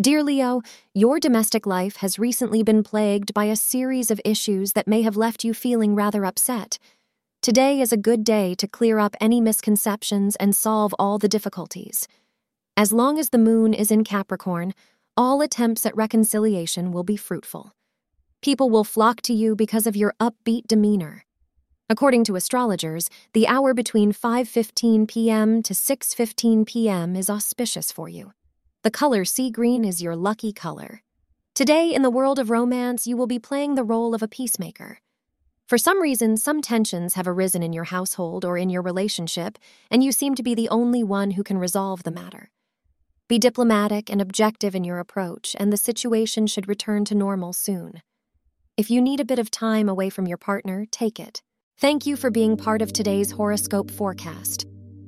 Dear Leo, your domestic life has recently been plagued by a series of issues that may have left you feeling rather upset. Today is a good day to clear up any misconceptions and solve all the difficulties. As long as the moon is in Capricorn, all attempts at reconciliation will be fruitful. People will flock to you because of your upbeat demeanor. According to astrologers, the hour between 5:15 p.m. to 6:15 p.m. is auspicious for you. The color sea green is your lucky color. Today, in the world of romance, you will be playing the role of a peacemaker. For some reason, some tensions have arisen in your household or in your relationship, and you seem to be the only one who can resolve the matter. Be diplomatic and objective in your approach, and the situation should return to normal soon. If you need a bit of time away from your partner, take it. Thank you for being part of today's horoscope forecast.